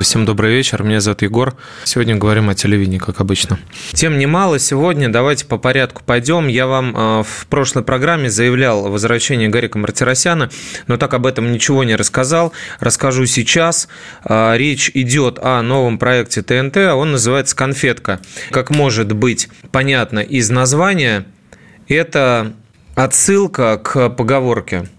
Всем добрый вечер, меня зовут Егор. Сегодня говорим о телевидении, как обычно. Тем немало сегодня, давайте по порядку пойдем. Я вам э, в прошлой программе заявлял о возвращении Гарика Мартиросяна, но так об этом ничего не рассказал. Расскажу сейчас. Э, речь идет о новом проекте ТНТ, а он называется «Конфетка». Как может быть понятно из названия, это отсылка к поговорке –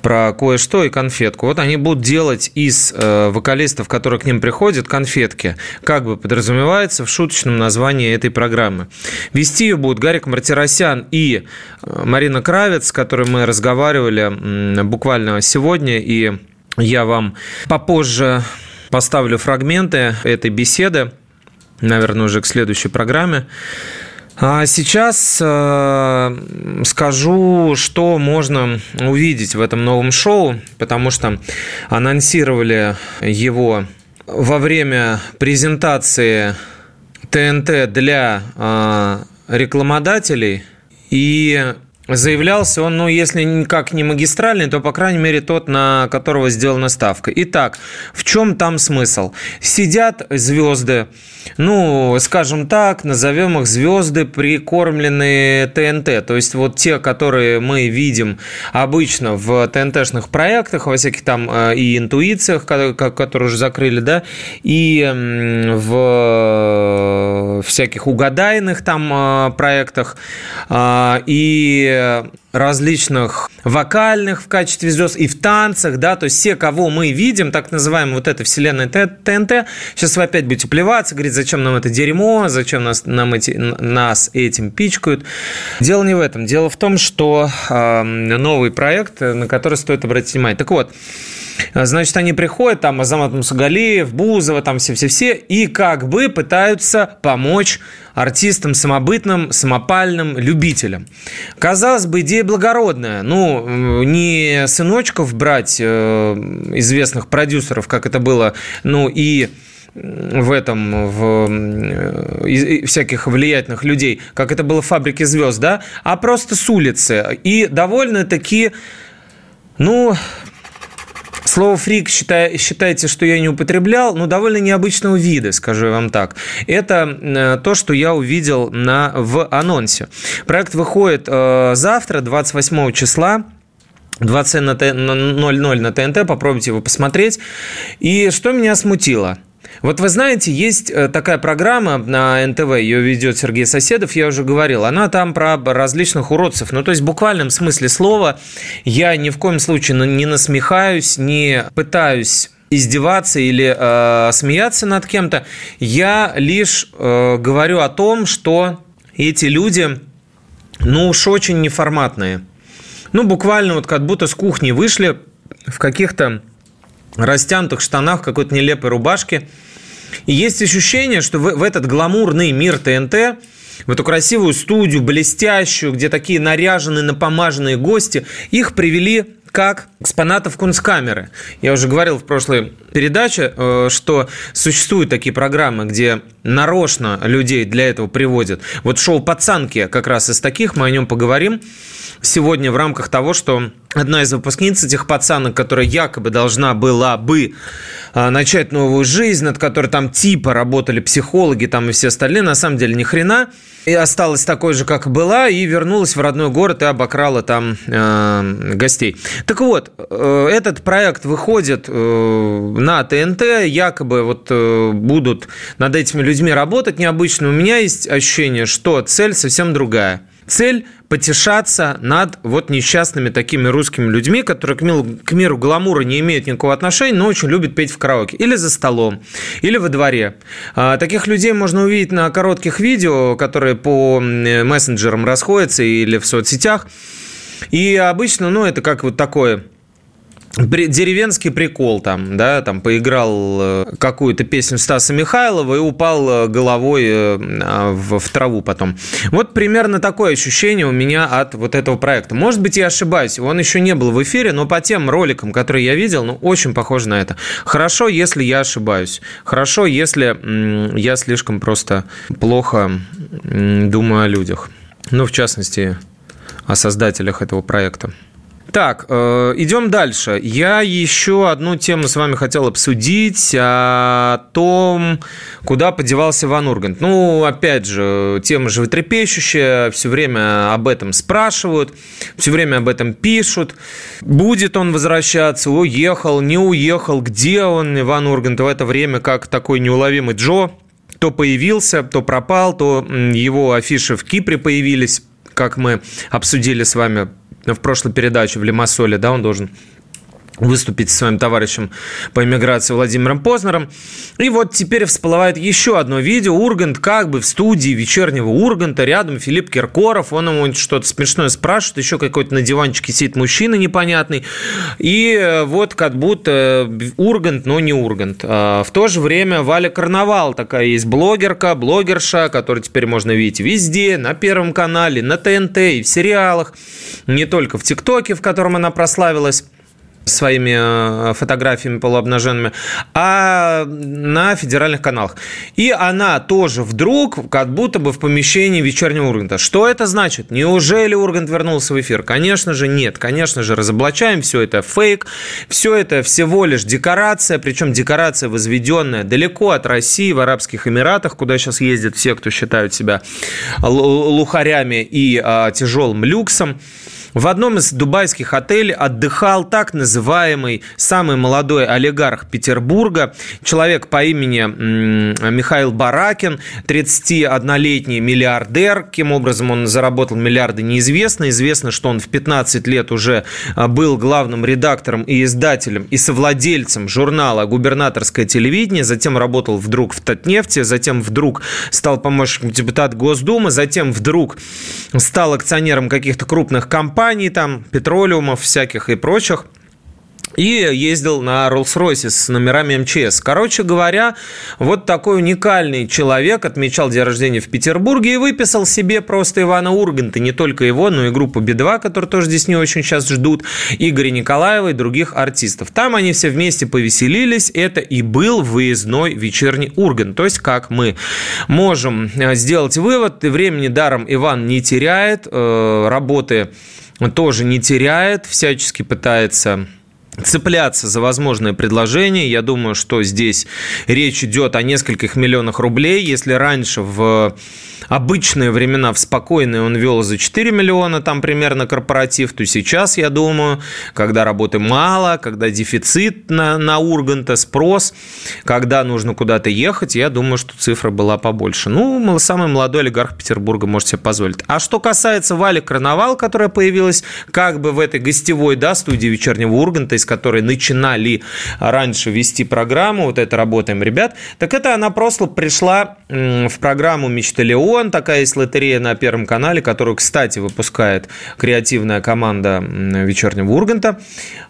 про кое-что и конфетку. Вот они будут делать из э, вокалистов, которые к ним приходят, конфетки. Как бы подразумевается в шуточном названии этой программы. Вести ее будут Гарик Мартиросян и э, Марина Кравец, с которой мы разговаривали буквально сегодня, и я вам попозже поставлю фрагменты этой беседы, наверное, уже к следующей программе. А сейчас э, скажу, что можно увидеть в этом новом шоу, потому что анонсировали его во время презентации ТНТ для э, рекламодателей. И Заявлялся он, ну, если никак не магистральный, то, по крайней мере, тот, на которого сделана ставка. Итак, в чем там смысл? Сидят звезды, ну, скажем так, назовем их звезды, прикормленные ТНТ. То есть вот те, которые мы видим обычно в ТНТшных проектах, во всяких там э, и интуициях, которые уже закрыли, да, и в всяких угадайных там э, проектах, а, и различных вокальных в качестве звезд и в танцах, да, то есть все, кого мы видим, так называемая вот эта вселенная ТНТ, сейчас вы опять будете плеваться, говорить, зачем нам это дерьмо, зачем нас, нам эти, нас этим пичкают. Дело не в этом, дело в том, что э, новый проект, на который стоит обратить внимание. Так вот, Значит, они приходят, там Азамат Мусагалиев, Бузова, там все-все-все, и как бы пытаются помочь артистам самобытным, самопальным, любителям. Казалось бы, идея благородная. Ну, не сыночков брать э, известных продюсеров, как это было, ну, и в этом, в э, всяких влиятельных людей, как это было в «Фабрике звезд», да, а просто с улицы. И довольно-таки, ну, Слово «фрик» считай, считайте, что я не употреблял, но довольно необычного вида, скажу я вам так. Это э, то, что я увидел на, в анонсе. Проект выходит э, завтра, 28 числа. 20 на 00 на ТНТ, попробуйте его посмотреть. И что меня смутило – вот вы знаете, есть э, такая программа на НТВ, ее ведет Сергей Соседов, я уже говорил, она там про различных уродцев. Ну, то есть в буквальном смысле слова я ни в коем случае не насмехаюсь, не пытаюсь издеваться или э, смеяться над кем-то. Я лишь э, говорю о том, что эти люди, ну уж очень неформатные. Ну, буквально вот как будто с кухни вышли в каких-то растянутых штанах, какой-то нелепой рубашке. И есть ощущение, что в, в этот гламурный мир ТНТ, в эту красивую студию, блестящую, где такие наряженные, напомаженные гости, их привели как экспонатов кунсткамеры. Я уже говорил в прошлой передаче, э, что существуют такие программы, где нарочно людей для этого приводят. Вот шоу «Пацанки» как раз из таких, мы о нем поговорим сегодня в рамках того, что одна из выпускниц этих пацанок, которая якобы должна была бы а, начать новую жизнь, над которой там типа работали психологи там и все остальные, на самом деле ни хрена, и осталась такой же, как была, и вернулась в родной город и обокрала там э, гостей. Так вот, э, этот проект выходит э, на ТНТ, якобы вот э, будут над этими людьми работать необычно. У меня есть ощущение, что цель совсем другая – цель потешаться над вот несчастными такими русскими людьми, которые к миру, к миру гламура не имеют никакого отношения, но очень любят петь в караоке. Или за столом, или во дворе. А, таких людей можно увидеть на коротких видео, которые по мессенджерам расходятся или в соцсетях. И обычно, ну, это как вот такое деревенский прикол там, да, там поиграл э, какую-то песню Стаса Михайлова и упал э, головой э, а, в, траву потом. Вот примерно такое ощущение у меня от вот этого проекта. Может быть, я ошибаюсь, он еще не был в эфире, но по тем роликам, которые я видел, ну, очень похоже на это. Хорошо, если я ошибаюсь. Хорошо, если я слишком просто плохо думаю о людях. Ну, в частности, о создателях этого проекта. Так, э, идем дальше. Я еще одну тему с вами хотел обсудить о том, куда подевался Ван Ургант. Ну, опять же, тема животрепещущая, все время об этом спрашивают, все время об этом пишут. Будет он возвращаться, уехал, не уехал, где он, Иван Ургант в это время, как такой неуловимый Джо, то появился, то пропал, то его афиши в Кипре появились, как мы обсудили с вами в прошлой передаче в Лимассоле, да, он должен выступить со своим товарищем по иммиграции Владимиром Познером. И вот теперь всплывает еще одно видео. Ургант как бы в студии вечернего Урганта, рядом Филипп Киркоров, он ему что-то смешное спрашивает, еще какой-то на диванчике сидит мужчина непонятный. И э, вот как будто Ургант, но не Ургант. А в то же время Валя Карнавал, такая есть блогерка, блогерша, которую теперь можно видеть везде, на Первом канале, на ТНТ и в сериалах, не только в ТикТоке, в котором она прославилась своими э, фотографиями полуобнаженными, а на федеральных каналах. И она тоже вдруг как будто бы в помещении вечернего Урганта. Что это значит? Неужели Ургант вернулся в эфир? Конечно же нет. Конечно же разоблачаем, все это фейк, все это всего лишь декорация, причем декорация возведенная далеко от России, в Арабских Эмиратах, куда сейчас ездят все, кто считают себя лухарями и а, тяжелым люксом. В одном из дубайских отелей отдыхал так называемый самый молодой олигарх Петербурга, человек по имени Михаил Баракин, 31-летний миллиардер. Каким образом он заработал миллиарды, неизвестно. Известно, что он в 15 лет уже а, был главным редактором и издателем и совладельцем журнала «Губернаторское телевидение», затем работал вдруг в Татнефти, затем вдруг стал помощником депутата Госдумы, затем вдруг стал акционером каких-то крупных компаний, компаний, там, петролиумов всяких и прочих – и ездил на Роллс-Ройсе с номерами МЧС. Короче говоря, вот такой уникальный человек отмечал день рождения в Петербурге и выписал себе просто Ивана Урганта. Не только его, но и группу Би-2, которые тоже здесь не очень сейчас ждут, Игоря Николаева и других артистов. Там они все вместе повеселились. Это и был выездной вечерний Ургант. То есть, как мы можем э, сделать вывод, времени даром Иван не теряет, э, работы тоже не теряет, всячески пытается цепляться за возможное предложение. Я думаю, что здесь речь идет о нескольких миллионах рублей. Если раньше в обычные времена, в спокойные, он вел за 4 миллиона там примерно корпоратив, то сейчас, я думаю, когда работы мало, когда дефицит на, на Урганта, спрос, когда нужно куда-то ехать, я думаю, что цифра была побольше. Ну, самый молодой олигарх Петербурга может себе позволить. А что касается Вали Карнавал, которая появилась как бы в этой гостевой да, студии вечернего Урганта, из которой начинали раньше вести программу, вот это работаем, ребят, так это она просто пришла в программу «Мечта Леон», Миллион, такая есть лотерея на Первом канале, которую, кстати, выпускает креативная команда вечернего Урганта.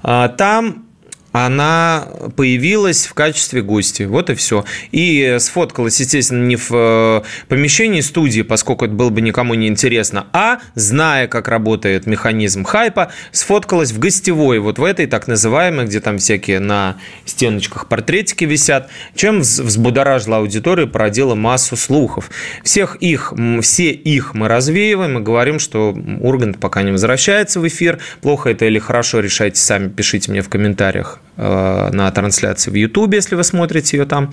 А, там она появилась в качестве гости. Вот и все. И сфоткалась, естественно, не в э, помещении студии, поскольку это было бы никому не интересно, а, зная, как работает механизм хайпа, сфоткалась в гостевой, вот в этой так называемой, где там всякие на стеночках портретики висят, чем взбудоражила аудиторию породила массу слухов. Всех их, все их мы развеиваем и говорим, что Ургант пока не возвращается в эфир. Плохо это или хорошо, решайте сами, пишите мне в комментариях на трансляции в YouTube, если вы смотрите ее там.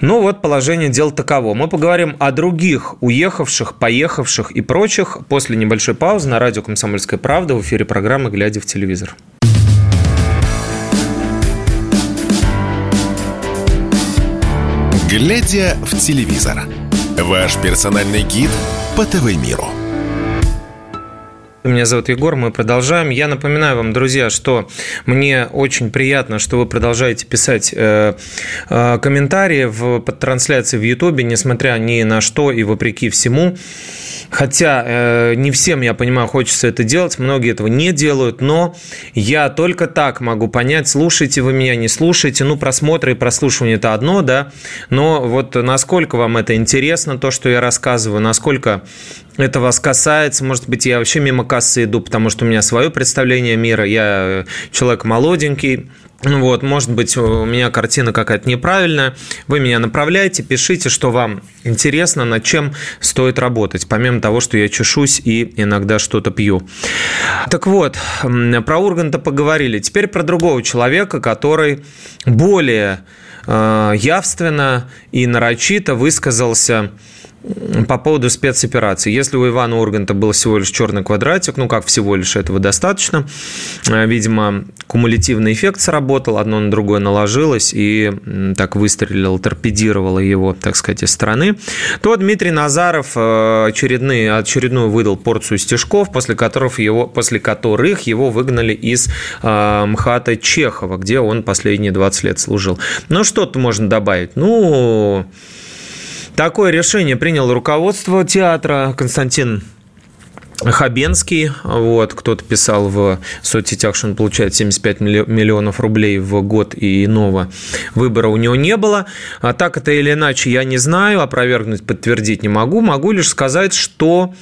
Ну вот положение дел таково. Мы поговорим о других уехавших, поехавших и прочих после небольшой паузы на радио «Комсомольская правда» в эфире программы «Глядя в телевизор». «Глядя в телевизор» – ваш персональный гид по ТВ-миру – Меня зовут Егор, мы продолжаем. Я напоминаю вам, друзья, что мне очень приятно, что вы продолжаете писать э, э, комментарии в, под трансляцией в Ютубе, несмотря ни на что и вопреки всему. Хотя э, не всем, я понимаю, хочется это делать, многие этого не делают, но я только так могу понять, слушаете вы меня, не слушаете. Ну, просмотры и прослушивание – это одно, да, но вот насколько вам это интересно, то, что я рассказываю, насколько это вас касается. Может быть, я вообще мимо кассы иду, потому что у меня свое представление мира. Я человек молоденький, ну вот, может быть, у меня картина какая-то неправильная. Вы меня направляете, пишите, что вам интересно, над чем стоит работать, помимо того, что я чешусь и иногда что-то пью. Так вот, про Урганта поговорили. Теперь про другого человека, который более э, явственно и нарочито высказался по поводу спецоперации. Если у Ивана Урганта был всего лишь черный квадратик, ну как всего лишь этого достаточно, э, видимо, кумулятивный эффект сработал, одно на другое наложилось и так выстрелил, торпедировало его, так сказать, из страны, то Дмитрий Назаров э, очередные, очередную выдал порцию стежков, после которых его, после которых его выгнали из э, МХАТа Чехова, где он последние 20 лет служил. Ну, что-то можно добавить. Ну, Такое решение принял руководство театра Константин Хабенский, вот, кто-то писал в соцсетях, что он получает 75 миллионов рублей в год и иного выбора у него не было. А так это или иначе я не знаю, опровергнуть, подтвердить не могу. Могу лишь сказать, что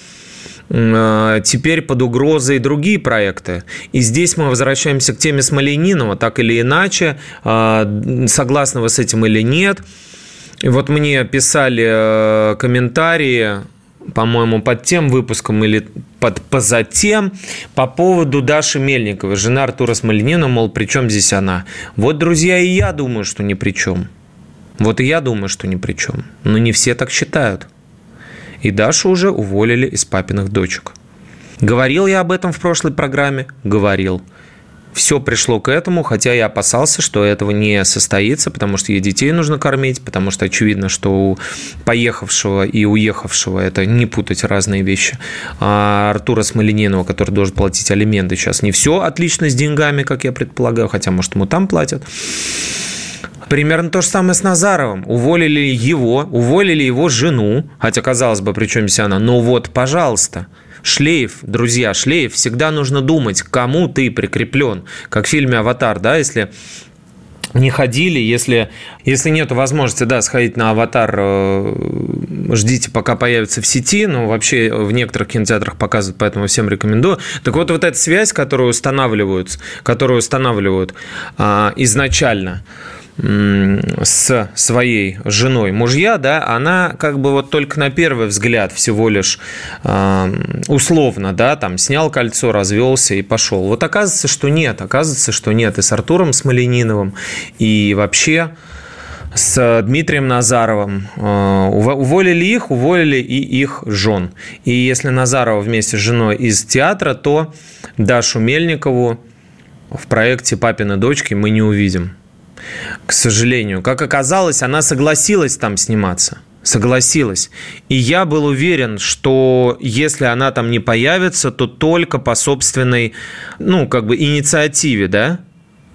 а, теперь под угрозой другие проекты. И здесь мы возвращаемся к теме Смоленинова, так или иначе, а, согласны вы с этим или нет – и вот мне писали э, комментарии, по-моему, под тем выпуском или под позатем по поводу Даши Мельниковой, жена Артура Смоленина, мол, при чем здесь она? Вот, друзья, и я думаю, что ни при чем. Вот и я думаю, что ни при чем. Но не все так считают. И Дашу уже уволили из папиных дочек. Говорил я об этом в прошлой программе? Говорил все пришло к этому, хотя я опасался, что этого не состоится, потому что ей детей нужно кормить, потому что очевидно, что у поехавшего и уехавшего это не путать разные вещи. А Артура Смоленинова, который должен платить алименты, сейчас не все отлично с деньгами, как я предполагаю, хотя, может, ему там платят. Примерно то же самое с Назаровым. Уволили его, уволили его жену, хотя, казалось бы, при чем здесь она, но вот, пожалуйста – шлейф, друзья, шлейф, всегда нужно думать, к кому ты прикреплен. Как в фильме «Аватар», да, если не ходили, если, если нет возможности, да, сходить на «Аватар», э, ждите, пока появится в сети, но вообще в некоторых кинотеатрах показывают, поэтому всем рекомендую. Так вот, вот эта связь, которую устанавливают, которую устанавливают а, изначально – с своей женой мужья, да, она как бы вот только на первый взгляд всего лишь условно, да, там снял кольцо, развелся и пошел. Вот оказывается, что нет, оказывается, что нет. И с Артуром Смолениновым, и вообще с Дмитрием Назаровым. Э, уволили их, уволили и их жен. И если Назарова вместе с женой из театра, то Дашу Мельникову в проекте «Папины дочки» мы не увидим к сожалению. Как оказалось, она согласилась там сниматься. Согласилась. И я был уверен, что если она там не появится, то только по собственной, ну, как бы инициативе, да?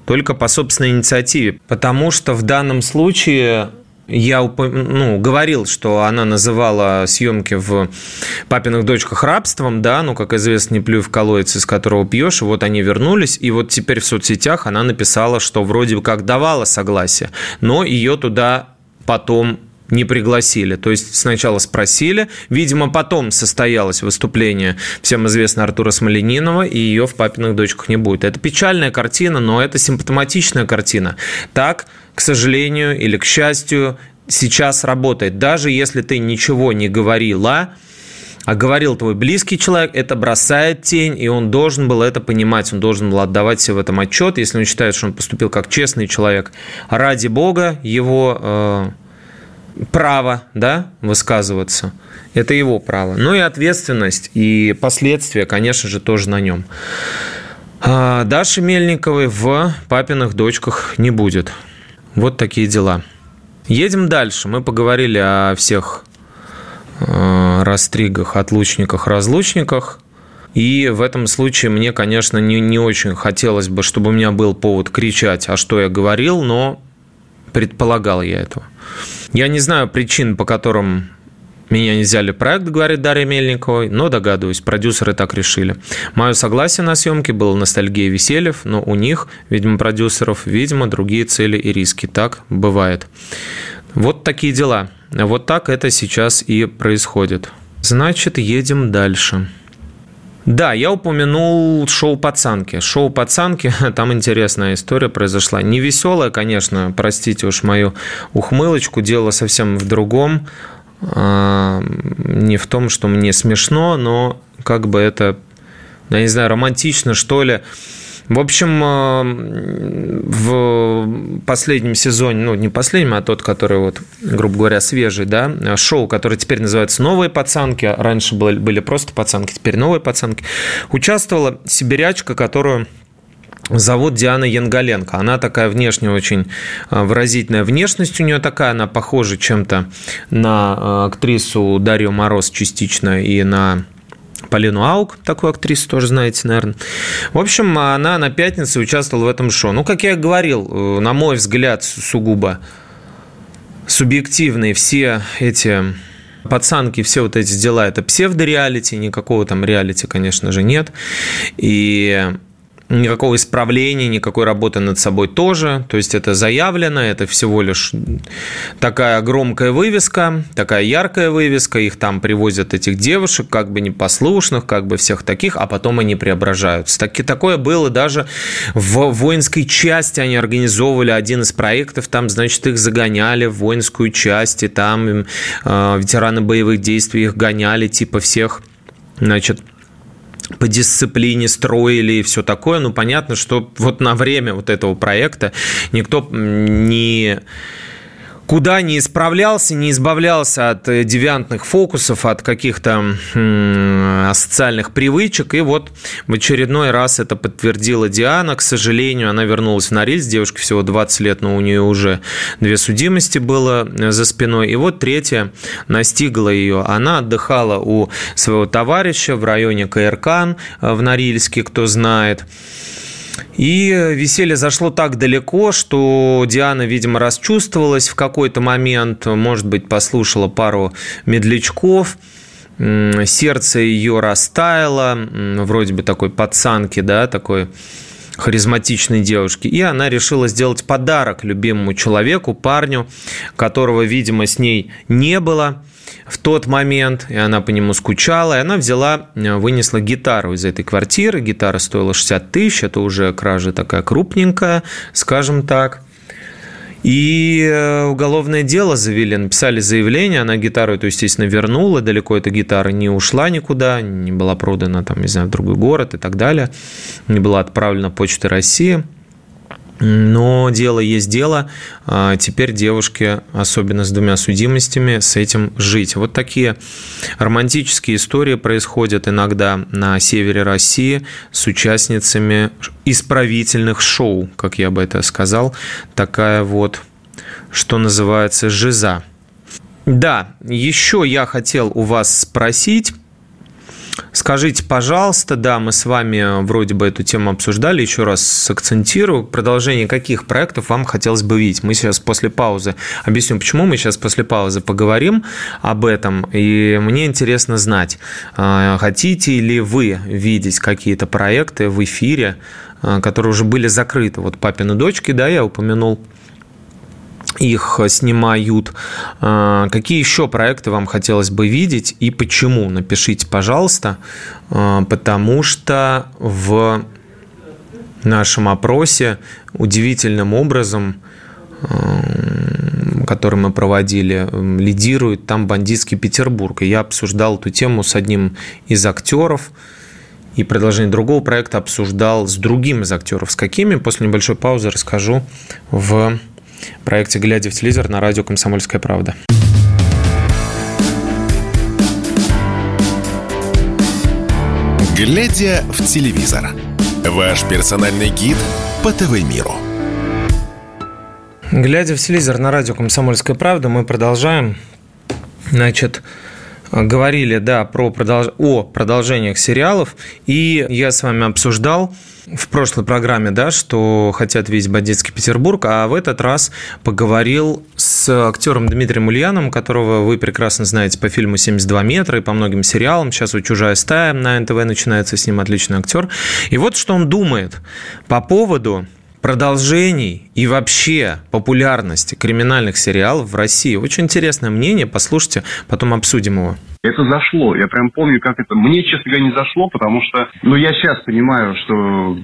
Только по собственной инициативе. Потому что в данном случае я ну, говорил, что она называла съемки в «Папиных дочках» рабством, да, ну, как известно, не плюй в колодец, из которого пьешь, и вот они вернулись, и вот теперь в соцсетях она написала, что вроде как давала согласие, но ее туда потом не пригласили. То есть сначала спросили, видимо, потом состоялось выступление всем известно Артура Смоленинова, и ее в «Папиных дочках» не будет. Это печальная картина, но это симптоматичная картина. Так, к сожалению или к счастью, сейчас работает. Даже если ты ничего не говорила, а говорил твой близкий человек, это бросает тень, и он должен был это понимать, он должен был отдавать себе в этом отчет, если он считает, что он поступил как честный человек. Ради Бога, его э, право да, высказываться. Это его право. Ну и ответственность и последствия, конечно же, тоже на нем. А Даши Мельниковой в «Папиных дочках» не будет. Вот такие дела. Едем дальше. Мы поговорили о всех э, растригах, отлучниках, разлучниках. И в этом случае мне, конечно, не, не очень хотелось бы, чтобы у меня был повод кричать, а что я говорил, но предполагал я этого. Я не знаю причин, по которым меня не взяли проект, говорит Дарья Мельникова, но догадываюсь, продюсеры так решили. Мое согласие на съемки было ностальгия Весельев, но у них, видимо, продюсеров, видимо, другие цели и риски. Так бывает. Вот такие дела. Вот так это сейчас и происходит. Значит, едем дальше. Да, я упомянул шоу «Пацанки». Шоу «Пацанки», там интересная история произошла. Не веселая, конечно, простите уж мою ухмылочку, дело совсем в другом. А, не в том, что мне смешно, но как бы это, я не знаю, романтично, что ли. В общем, а, в последнем сезоне, ну, не последнем, а тот, который, вот, грубо говоря, свежий, да, шоу, которое теперь называется «Новые пацанки», раньше были, были просто пацанки, теперь «Новые пацанки», участвовала сибирячка, которую Зовут Диана Янгаленко. Она такая внешне очень а, выразительная внешность у нее такая, она похожа чем-то на а, актрису Дарью Мороз частично и на Полину Аук, такую актрису тоже знаете, наверное. В общем, она на пятнице участвовала в этом шоу. Ну, как я говорил, э, на мой взгляд, сугубо субъективные все эти пацанки, все вот эти дела, это псевдореалити, никакого там реалити, конечно же, нет. И никакого исправления, никакой работы над собой тоже. То есть это заявлено, это всего лишь такая громкая вывеска, такая яркая вывеска. Их там привозят, этих девушек, как бы непослушных, как бы всех таких, а потом они преображаются. Таки, такое было даже в воинской части. Они организовывали один из проектов, там, значит, их загоняли в воинскую часть, и там э, ветераны боевых действий их гоняли, типа всех, значит, по дисциплине строили и все такое. Ну, понятно, что вот на время вот этого проекта никто не куда не исправлялся, не избавлялся от э, девиантных фокусов, от каких-то социальных привычек. И вот в очередной раз это подтвердила Диана. К сожалению, она вернулась в Норильск. Девушке всего 20 лет, но у нее уже две судимости было э, за спиной. И вот третья настигла ее. Она отдыхала у своего товарища в районе Каиркан э, в Норильске, кто знает. И веселье зашло так далеко, что Диана, видимо, расчувствовалась в какой-то момент, может быть, послушала пару медлячков, сердце ее растаяло, вроде бы такой пацанки, да, такой харизматичной девушки. И она решила сделать подарок любимому человеку, парню, которого, видимо, с ней не было в тот момент, и она по нему скучала, и она взяла, э, вынесла гитару из этой квартиры, гитара стоила 60 тысяч, это уже кража такая крупненькая, скажем так. И э, уголовное дело завели, написали заявление, она гитару эту, естественно, вернула, далеко эта гитара не ушла никуда, не была продана, там, не знаю, в другой город и так далее, не была отправлена почтой России – но дело есть дело. А теперь девушке, особенно с двумя судимостями, с этим жить. Вот такие романтические истории происходят иногда на севере России с участницами исправительных шоу, как я бы это сказал. Такая вот, что называется, жиза. Да, еще я хотел у вас спросить Скажите, пожалуйста, да, мы с вами вроде бы эту тему обсуждали, еще раз сакцентирую, продолжение каких проектов вам хотелось бы видеть. Мы сейчас после паузы объясню, почему мы сейчас после паузы поговорим об этом, и мне интересно знать, а, хотите ли вы видеть какие-то проекты в эфире, а, которые уже были закрыты. Вот «Папины дочки», да, я упомянул, их снимают. А, какие еще проекты вам хотелось бы видеть и почему? Напишите, пожалуйста, а, потому что в нашем опросе удивительным образом а, который мы проводили, лидирует там бандитский Петербург. И я обсуждал эту тему с одним из актеров, и продолжение другого проекта обсуждал с другим из актеров. С какими? После небольшой паузы расскажу в проекте «Глядя в телевизор» на радио «Комсомольская правда». «Глядя в телевизор» – ваш персональный гид по ТВ-миру. Глядя в телевизор на радио «Комсомольская правда», мы продолжаем. Значит, говорили, да, про продолж... о продолжениях сериалов, и я с вами обсуждал в прошлой программе, да, что хотят видеть бандитский Петербург, а в этот раз поговорил с актером Дмитрием Ульяновым, которого вы прекрасно знаете по фильму «72 метра» и по многим сериалам. Сейчас вот «Чужая стая» на НТВ начинается с ним отличный актер. И вот что он думает по поводу продолжений и вообще популярности криминальных сериалов в России. Очень интересное мнение, послушайте, потом обсудим его. Это зашло. Я прям помню, как это... Мне, честно говоря, не зашло, потому что... Ну, я сейчас понимаю, что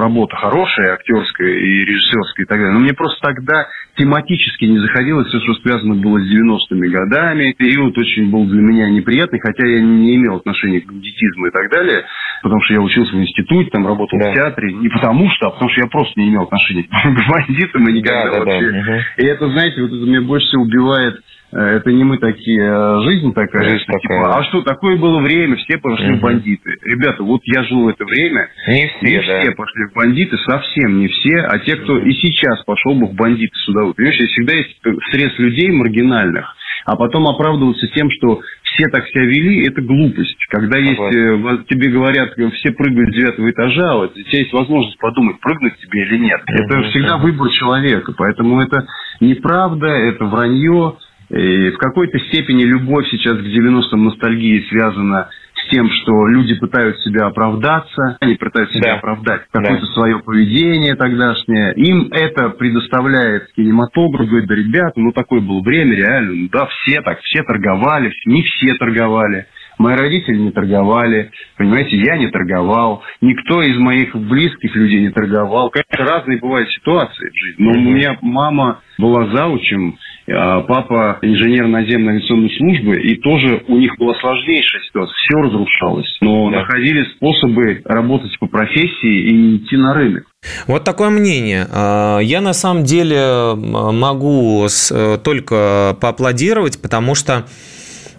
работа хорошая, актерская и режиссерская и так далее. Но мне просто тогда тематически не заходило все, что связано было с 90-ми годами. Период очень был для меня неприятный, хотя я не имел отношения к бандитизму и так далее, потому что я учился в институте, там работал да. в театре. Не потому что, а потому что я просто не имел отношения к бандитам и никогда да, вообще. Да, да. И это, знаете, вот это меня больше всего убивает это не мы такие, а жизнь такая. Жизнь что, такая. Типа, а что, такое было время, все пошли угу. в бандиты. Ребята, вот я жил в это время. Не все, Не да. все пошли в бандиты, совсем не все. А те, кто и сейчас пошел бы в бандиты сюда. Вы понимаете, всегда есть срез людей маргинальных, а потом оправдываться тем, что все так себя вели, это глупость. Когда есть, э, тебе говорят, все прыгают с девятого этажа, вот, у тебя есть возможность подумать, прыгнуть тебе или нет. Это всегда выбор человека. Поэтому это неправда, это вранье. И в какой-то степени любовь сейчас к 90-м ностальгии связана с тем, что люди пытаются себя оправдаться, они пытаются себя да. оправдать какое-то да. свое поведение тогдашнее. Им это предоставляет кинематограф, говорит, да, ребята, ну такое было время, реально, ну да, все так, все торговали, не все торговали. Мои родители не торговали, понимаете, я не торговал, никто из моих близких людей не торговал. Конечно, разные бывают ситуации в жизни, но у меня мама была заучим, а папа инженер наземной авиационной службы, и тоже у них была сложнейшая ситуация, все разрушалось. Но да. находили способы работать по профессии и не идти на рынок. Вот такое мнение. А, я на самом деле могу э, только поаплодировать, потому что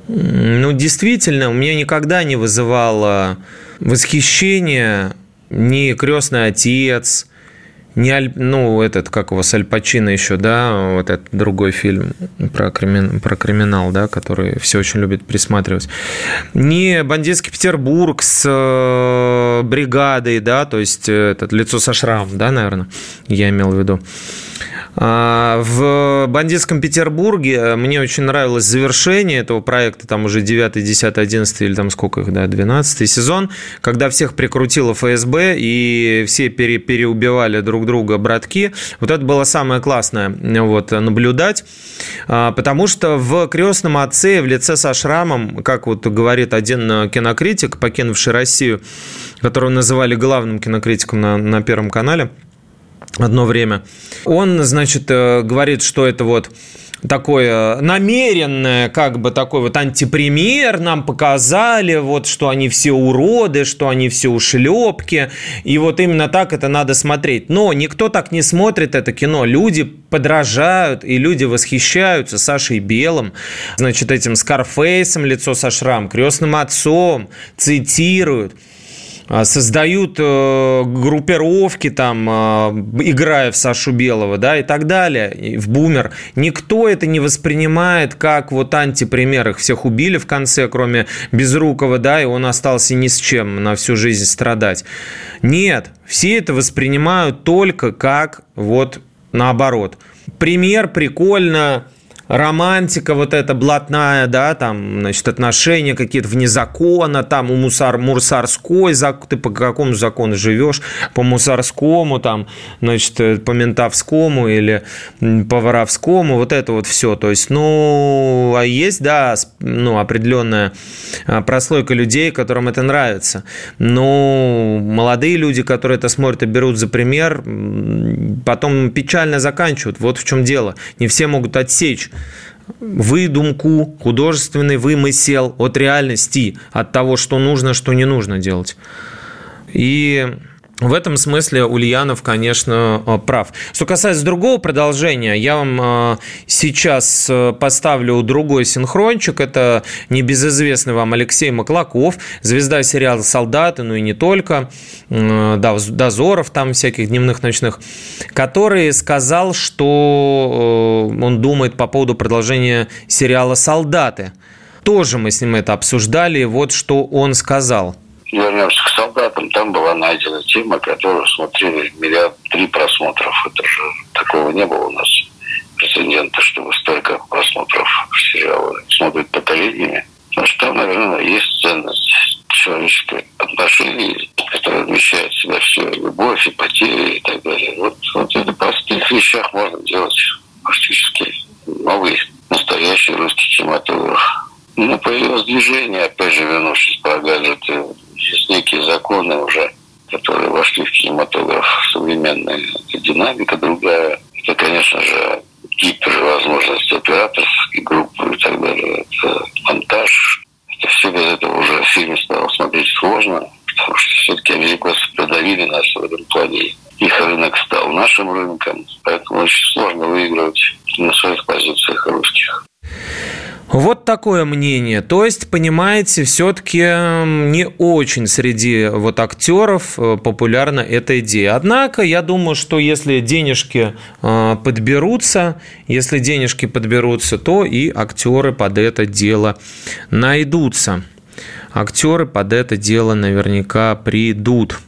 ну, действительно, у меня никогда не вызывало восхищения ни крестный отец, не Аль, ну, этот, как его, с Аль Пачино еще, да, вот этот другой фильм про, кримин, про криминал, да, который все очень любят присматривать. Не «Бандитский Петербург» с э, бригадой, да, то есть этот лицо со шрамом, да, наверное, я имел в виду. А, в бандитском Петербурге э, мне очень нравилось завершение этого проекта, там уже 9, 10, 11 или там сколько их, да, 12 сезон, когда всех прикрутило ФСБ и все пере, переубивали друг друга братки. Вот это было самое классное вот, наблюдать, а, потому что в «Крестном отце» в лице со шрамом, как вот говорит один э, кинокритик, покинувший Россию, которого называли главным кинокритиком на, на Первом канале – одно время. Он, значит, э, говорит, что это вот такое намеренное, как бы такой вот антипример нам показали, вот что они все уроды, что они все ушлепки, и вот именно так это надо смотреть. Но никто так не смотрит это кино. Люди подражают, и люди восхищаются Сашей Белым, значит, этим Скарфейсом, лицо со шрам, крестным отцом, цитируют. А, создают э, группировки, там, а, играя в Сашу Белого, да, и так далее, в бумер. Никто это не воспринимает как вот антипример. Их всех убили в конце, кроме Безрукова, да, и он остался ни с чем на всю жизнь страдать. Нет, все это воспринимают только как вот наоборот. Пример прикольно, романтика вот эта блатная, да, там, значит, отношения какие-то вне закона, там у мусар, мурсарской, ты по какому закону живешь, по мусарскому, там, значит, э, по ментовскому или по воровскому, вот это вот все. То есть, ну, а есть, да, ну, определенная а, прослойка людей, которым это нравится. Но молодые люди, которые это смотрят и берут за пример, потом печально заканчивают. Вот в чем дело. Не все могут отсечь выдумку, художественный вымысел от реальности, от того, что нужно, что не нужно делать. И в этом смысле Ульянов, конечно, э, прав. Что касается другого продолжения, я вам э, сейчас э, поставлю другой синхрончик. Это небезызвестный вам Алексей Маклаков, звезда сериала «Солдаты», ну и не только, дозоров там всяких дневных, ночных, который сказал, что он думает по поводу продолжения сериала «Солдаты». тоже мы с ним это обсуждали. Вот что он сказал. Вернемся к солдатам. Там была найдена тема, которую смотрели миллиард три просмотров. Это же такого не было у нас прецедента, чтобы столько просмотров сериала смотрят поколениями. Потому что там, наверное, есть ценность человеческое отношение, которое вмещает в себя все, любовь и потери и так далее. Вот, вот это простых вещах можно делать практически новый, настоящий русский кинематограф. Ну, появилось движение, опять же, вернувшись про гаджеты, есть некие законы уже, которые вошли в кинематограф современный. Это динамика другая. Это, конечно же, гипервозможности операторской группы и так далее. Это монтаж, все без этого уже фильм стал смотреть сложно, потому что все-таки американцы продавили нас в этом плане. Их рынок стал нашим рынком, поэтому очень сложно выигрывать на своих позициях русских. Вот такое мнение. То есть, понимаете, все-таки не очень среди вот актеров э, популярна эта идея. Однако, я думаю, что если денежки э, подберутся, если денежки подберутся, то и актеры под это дело найдутся. Актеры под это дело наверняка придут.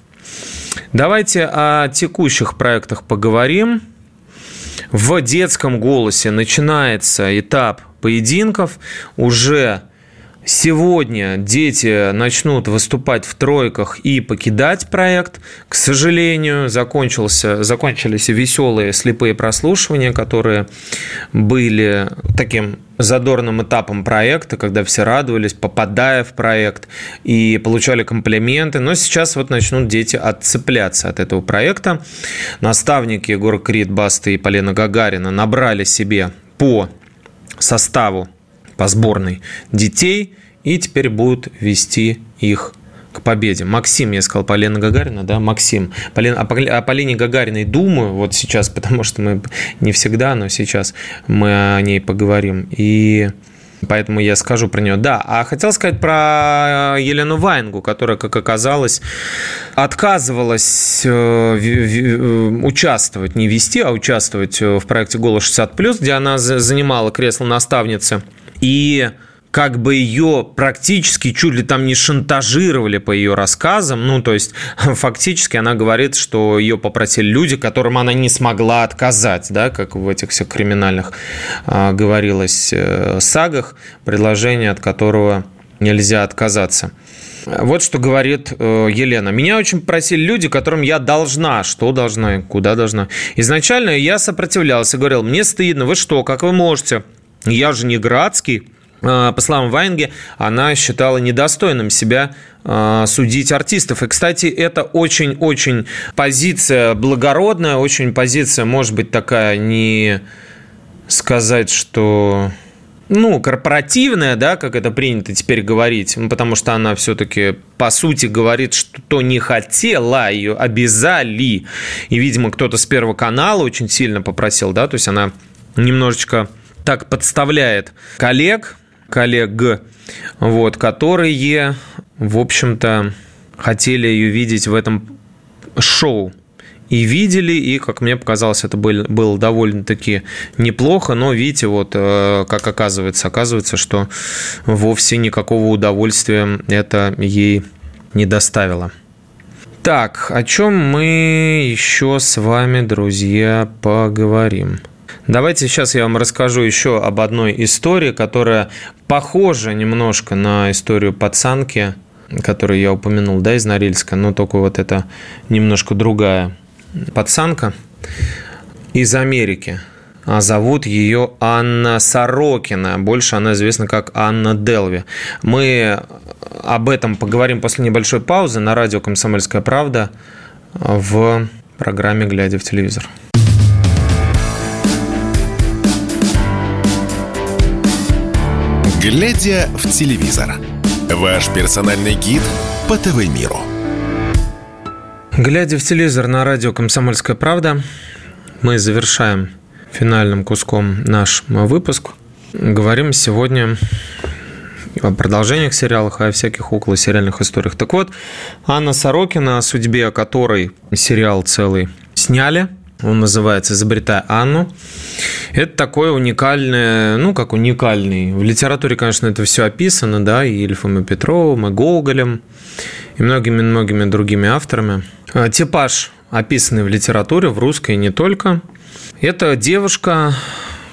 Давайте о текущих проектах поговорим. В детском голосе начинается этап поединков. Уже Сегодня дети начнут выступать в тройках и покидать проект. К сожалению, закончился, закончились веселые слепые прослушивания, которые были таким задорным этапом проекта, когда все радовались, попадая в проект и получали комплименты. Но сейчас вот начнут дети отцепляться от этого проекта. Наставники Егор Крид, Баста и Полина Гагарина набрали себе по составу по сборной детей и теперь будут вести их к победе. Максим, я сказал Полина Гагарина, да, Максим. Полин, о, о Полине Гагариной думаю вот сейчас, потому что мы не всегда, но сейчас мы о ней поговорим. И Поэтому я скажу про нее. Да, а хотел сказать про Елену Вайнгу, которая, как оказалось, отказывалась э, э, участвовать, не вести, а участвовать в проекте «Голос 60+,» где она занимала кресло наставницы. И как бы ее практически чуть ли там не шантажировали по ее рассказам. Ну, то есть, фактически она говорит, что ее попросили люди, которым она не смогла отказать, да, как в этих всех криминальных а, говорилось э, сагах, предложение от которого нельзя отказаться. Вот что говорит э, Елена. Меня очень просили люди, которым я должна. Что должна? Куда должна? Изначально я сопротивлялся, говорил, мне стыдно, вы что, как вы можете? Я же не Градский. А, по словам Вайнге, она считала недостойным себя а, судить артистов. И, кстати, это очень-очень позиция благородная, очень позиция, может быть, такая не сказать, что ну, корпоративная, да, как это принято теперь говорить, ну, потому что она все-таки, по сути, говорит, что не хотела, ее обязали. И, видимо, кто-то с Первого канала очень сильно попросил, да, то есть она немножечко так подставляет коллег, коллег, вот, которые, в общем-то, хотели ее видеть в этом шоу. И видели, и, как мне показалось, это был, было довольно-таки неплохо, но видите, вот э, как оказывается, оказывается, что вовсе никакого удовольствия это ей не доставило. Так, о чем мы еще с вами, друзья, поговорим? Давайте сейчас я вам расскажу еще об одной истории, которая похожа немножко на историю пацанки, которую я упомянул, да, из Норильска, но только вот это немножко другая пацанка из Америки. А зовут ее Анна Сорокина. Больше она известна как Анна Делви. Мы об этом поговорим после небольшой паузы на радио «Комсомольская правда» в программе «Глядя в телевизор». Глядя в телевизор. Ваш персональный гид по ТВ-миру. Глядя в телевизор на радио «Комсомольская правда», мы завершаем финальным куском наш выпуск. Говорим сегодня о продолжениях сериалов, о всяких около сериальных историях. Так вот, Анна Сорокина, о судьбе которой сериал целый сняли – Он называется «Изобретая Анну». Это такое уникальное, ну, как уникальный. В литературе, конечно, это все описано, да, и Ильфом, и Петровым, и Гоголем, и многими-многими другими авторами. А, типаж, описанный в литературе, в русской и не только. Это девушка,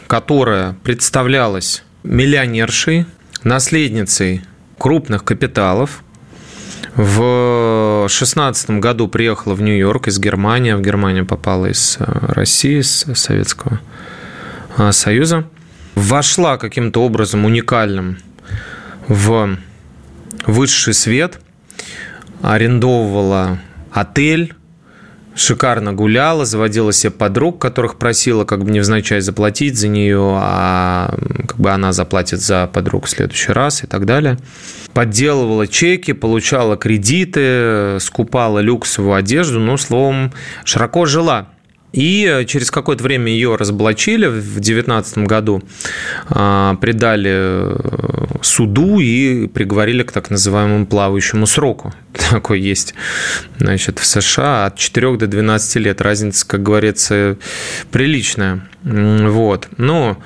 которая представлялась миллионершей, наследницей крупных капиталов – в шестнадцатом году приехала в Нью-Йорк из Германии. В Германию попала из э, России, из Советского э, Союза. Вошла каким-то образом уникальным в высший свет, арендовывала отель, шикарно гуляла, заводила себе подруг, которых просила как бы невзначай заплатить за нее, а как бы она заплатит за подруг в следующий раз и так далее. Подделывала чеки, получала кредиты, скупала люксовую одежду, ну, словом, широко жила. И через какое-то время ее разоблачили в 2019 году, а, предали э, суду и приговорили к так называемому плавающему сроку. Такой есть значит, в США от 4 до 12 лет. Разница, как говорится, приличная. Вот. Но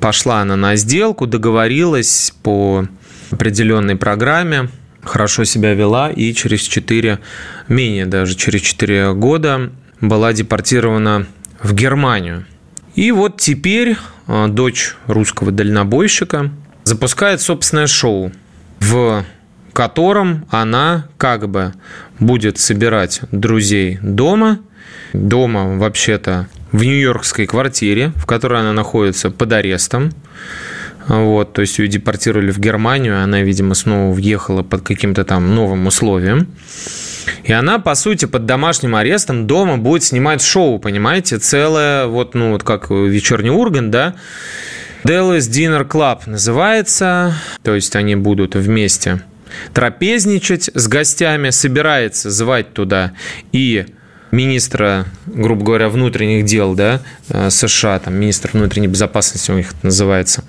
пошла она на сделку, договорилась по определенной программе, хорошо себя вела и через 4, менее даже через 4 года была депортирована в Германию. И вот теперь а, дочь русского дальнобойщика запускает собственное шоу, в котором она как бы будет собирать друзей дома. Дома вообще-то в нью-йоркской квартире, в которой она находится под арестом. Вот, то есть ее депортировали в Германию, она, видимо, снова въехала под каким-то там новым условием. И она, по сути, под домашним арестом дома будет снимать шоу, понимаете, целое, вот, ну, вот как вечерний Ургант, да, Dallas Dinner Club называется, то есть они будут вместе трапезничать с гостями, собирается звать туда и министра, грубо говоря, внутренних дел да, э, США, там, министр внутренней безопасности у них это называется,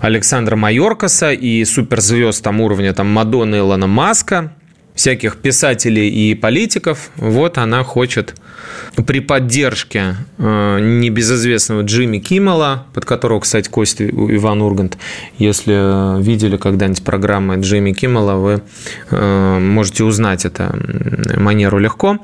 Александра Майоркаса и суперзвезд там уровня там, Мадонны Илона Маска, всяких писателей и политиков. Вот она хочет при поддержке э, небезызвестного Джимми Киммела, под которого, кстати, Костя Иван Ургант, если видели когда-нибудь программы Джимми Киммела, вы э, можете узнать это манеру легко.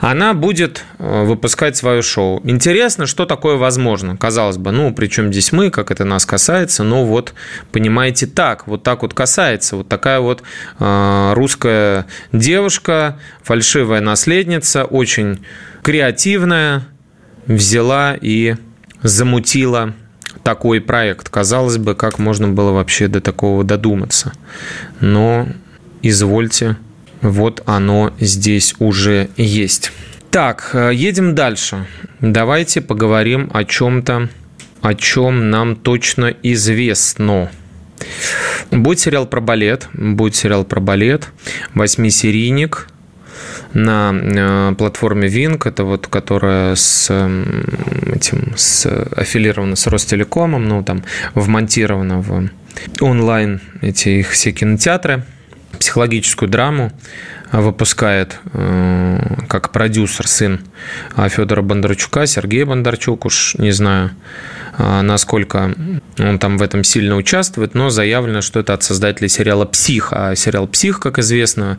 Она будет э, выпускать свое шоу. Интересно, что такое возможно. Казалось бы, ну, причем здесь мы, как это нас касается, но вот, понимаете, так, вот так вот касается. Вот такая вот русская девушка, фальшивая наследница, очень креативная, взяла и замутила такой проект. Казалось бы, как можно было вообще до такого додуматься. Но извольте, вот оно здесь уже есть. Так, э, едем дальше. Давайте поговорим о чем-то, о чем нам точно известно. Будет сериал про балет, будет сериал про балет, восьмисерийник – на э, платформе Wing, это вот которая с этим с, аффилирована с Ростелекомом, ну там вмонтирована в онлайн эти их все кинотеатры, психологическую драму выпускает э, как продюсер сын Федора Бондарчука, Сергей Бондарчук, уж не знаю, э, насколько он там в этом сильно участвует, но заявлено, что это от создателей сериала «Псих». А сериал «Псих», как известно,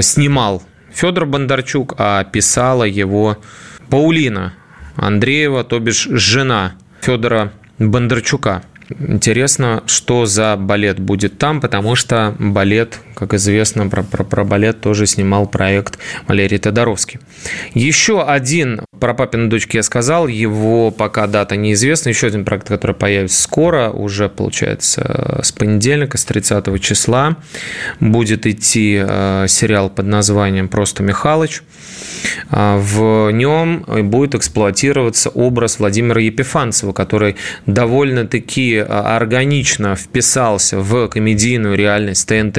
снимал Федор Бондарчук, а писала его Паулина Андреева, то бишь жена Федора Бондарчука. Интересно, что за балет будет там, потому что балет, как известно, про, про, про балет тоже снимал проект Валерий Тодоровский. Еще один про папину дочки я сказал, его пока дата неизвестна. Еще один проект, который появится скоро, уже, получается, с понедельника, с 30 числа, будет идти э, сериал под названием «Просто Михалыч». А, в нем будет эксплуатироваться образ Владимира Епифанцева, который довольно-таки органично вписался в комедийную реальность ТНТ.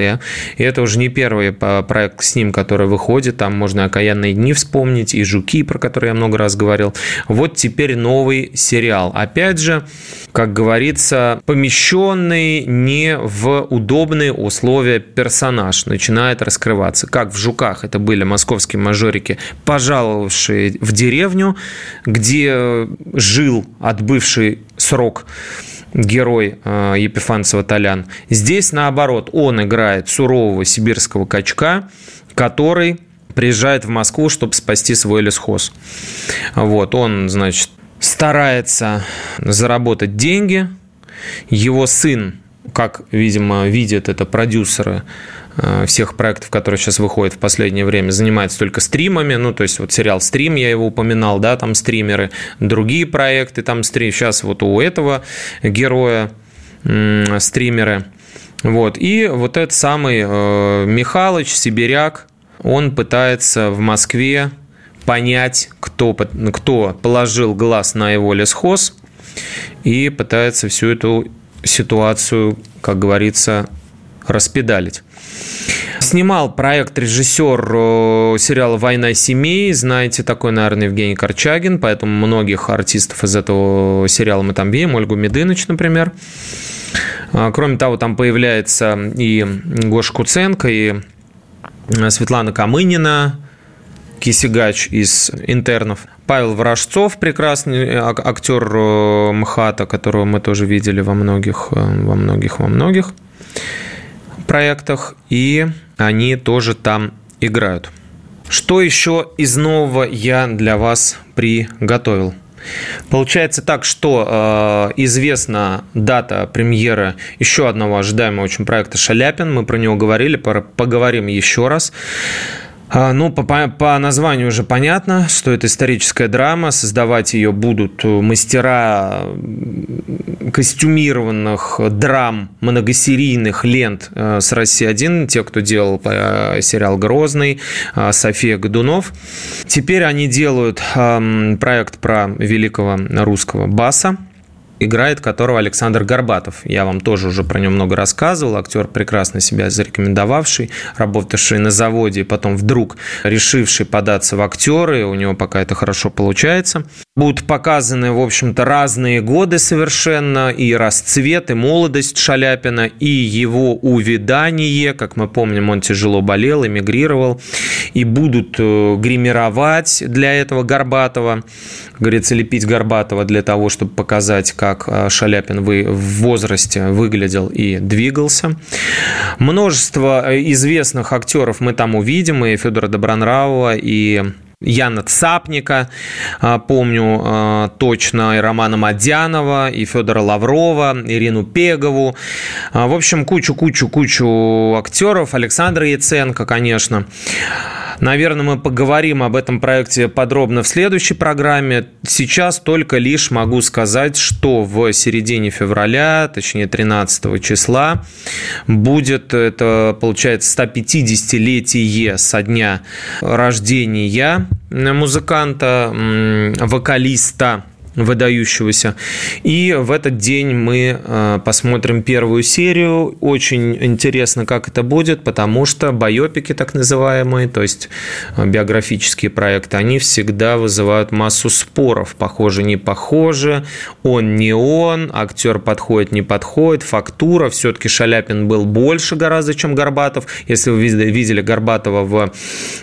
И это уже не первый проект с ним, который выходит. Там можно «Окаянные дни» вспомнить, и «Жуки», про которые я много раз говорил. Вот теперь новый сериал. Опять же, как говорится, помещенный не в удобные условия персонаж начинает раскрываться. Как в «Жуках» это были московские мажорики, пожаловавшие в деревню, где жил отбывший срок герой э, Епифанцева Толян. Здесь, наоборот, он играет сурового сибирского качка, который приезжает в Москву, чтобы спасти свой лесхоз. Вот, он, значит, старается заработать деньги. Его сын, как, видимо, видят это продюсеры, Э, всех проектов, которые сейчас выходят в последнее время, занимается только стримами, ну, то есть вот сериал «Стрим», я его упоминал, да, там стримеры, другие проекты там стрим, сейчас вот у этого героя стримеры, вот, и вот этот самый э, Михалыч, сибиряк, он пытается в Москве понять, кто, кто положил глаз на его лесхоз, и пытается всю эту ситуацию, как говорится, распедалить. Снимал проект режиссер э, сериала «Война семей». Знаете, такой, наверное, Евгений Корчагин. Поэтому многих артистов из этого сериала мы там видим. Ольгу Медыныч, например. А, кроме того, там появляется и Гоша Куценко, и э, Светлана Камынина, Кисигач из «Интернов». Павел Ворожцов, прекрасный э, актер МХАТа, которого мы тоже видели во многих, во многих, во многих проектах, и они тоже там играют. Что еще из нового я для вас приготовил? Получается так, что э, известна дата премьеры еще одного ожидаемого очень проекта «Шаляпин». Мы про него говорили, поговорим еще раз. А, ну, по, по названию уже понятно, что это историческая драма. Создавать ее будут мастера костюмированных драм, многосерийных лент э, с «России-1», те, кто делал э, сериал «Грозный», э, София Годунов. Теперь они делают проект про великого русского баса, играет которого Александр Горбатов. Я вам тоже уже про него много рассказывал. Актер, прекрасно себя зарекомендовавший, работавший на заводе, потом вдруг решивший податься в актеры. У него пока это хорошо получается. Будут показаны, в общем-то, разные годы совершенно, и расцвет, и молодость Шаляпина, и его увядание. Как мы помним, он тяжело болел, эмигрировал. И будут э, гримировать для этого Горбатова, говорится, лепить Горбатова для того, чтобы показать, как э, Шаляпин в возрасте выглядел и двигался. Множество э, известных актеров мы там увидим, и Федора Добронравова, и Яна Цапника, э, помню точно, и Романа Мадянова, и Федора Лаврова, Ирину Пегову. В общем, кучу-кучу-кучу актеров. Александра Яценко, конечно. Наверное, мы поговорим об этом проекте подробно в следующей программе. Сейчас только лишь могу сказать, что в середине февраля, точнее 13 числа, будет, это получается 150-летие со дня рождения музыканта, вокалиста выдающегося. И в этот день мы э, посмотрим первую серию. Очень интересно, как это будет, потому что байопики так называемые, то есть э, биографические проекты, они всегда вызывают массу споров. Похоже, не похоже, он не он, актер подходит, не подходит, фактура. Все-таки Шаляпин был больше гораздо, чем Горбатов. Если вы видели Горбатова в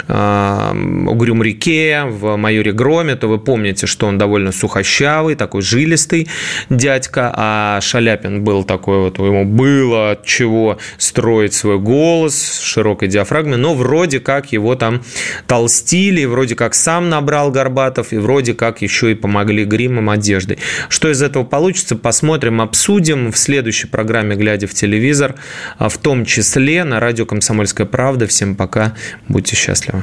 э, «Угрюм реке», в «Майоре Громе», то вы помните, что он довольно сухощавый худощавый, такой жилистый дядька, а Шаляпин был такой вот, ему было от чего строить свой голос с широкой диафрагмой, но вроде как его там толстили, вроде как сам набрал Горбатов, и вроде как еще и помогли гримом, одеждой. Что из этого получится, посмотрим, обсудим в следующей программе «Глядя в телевизор», а в том числе на радио «Комсомольская правда». Всем пока, будьте счастливы.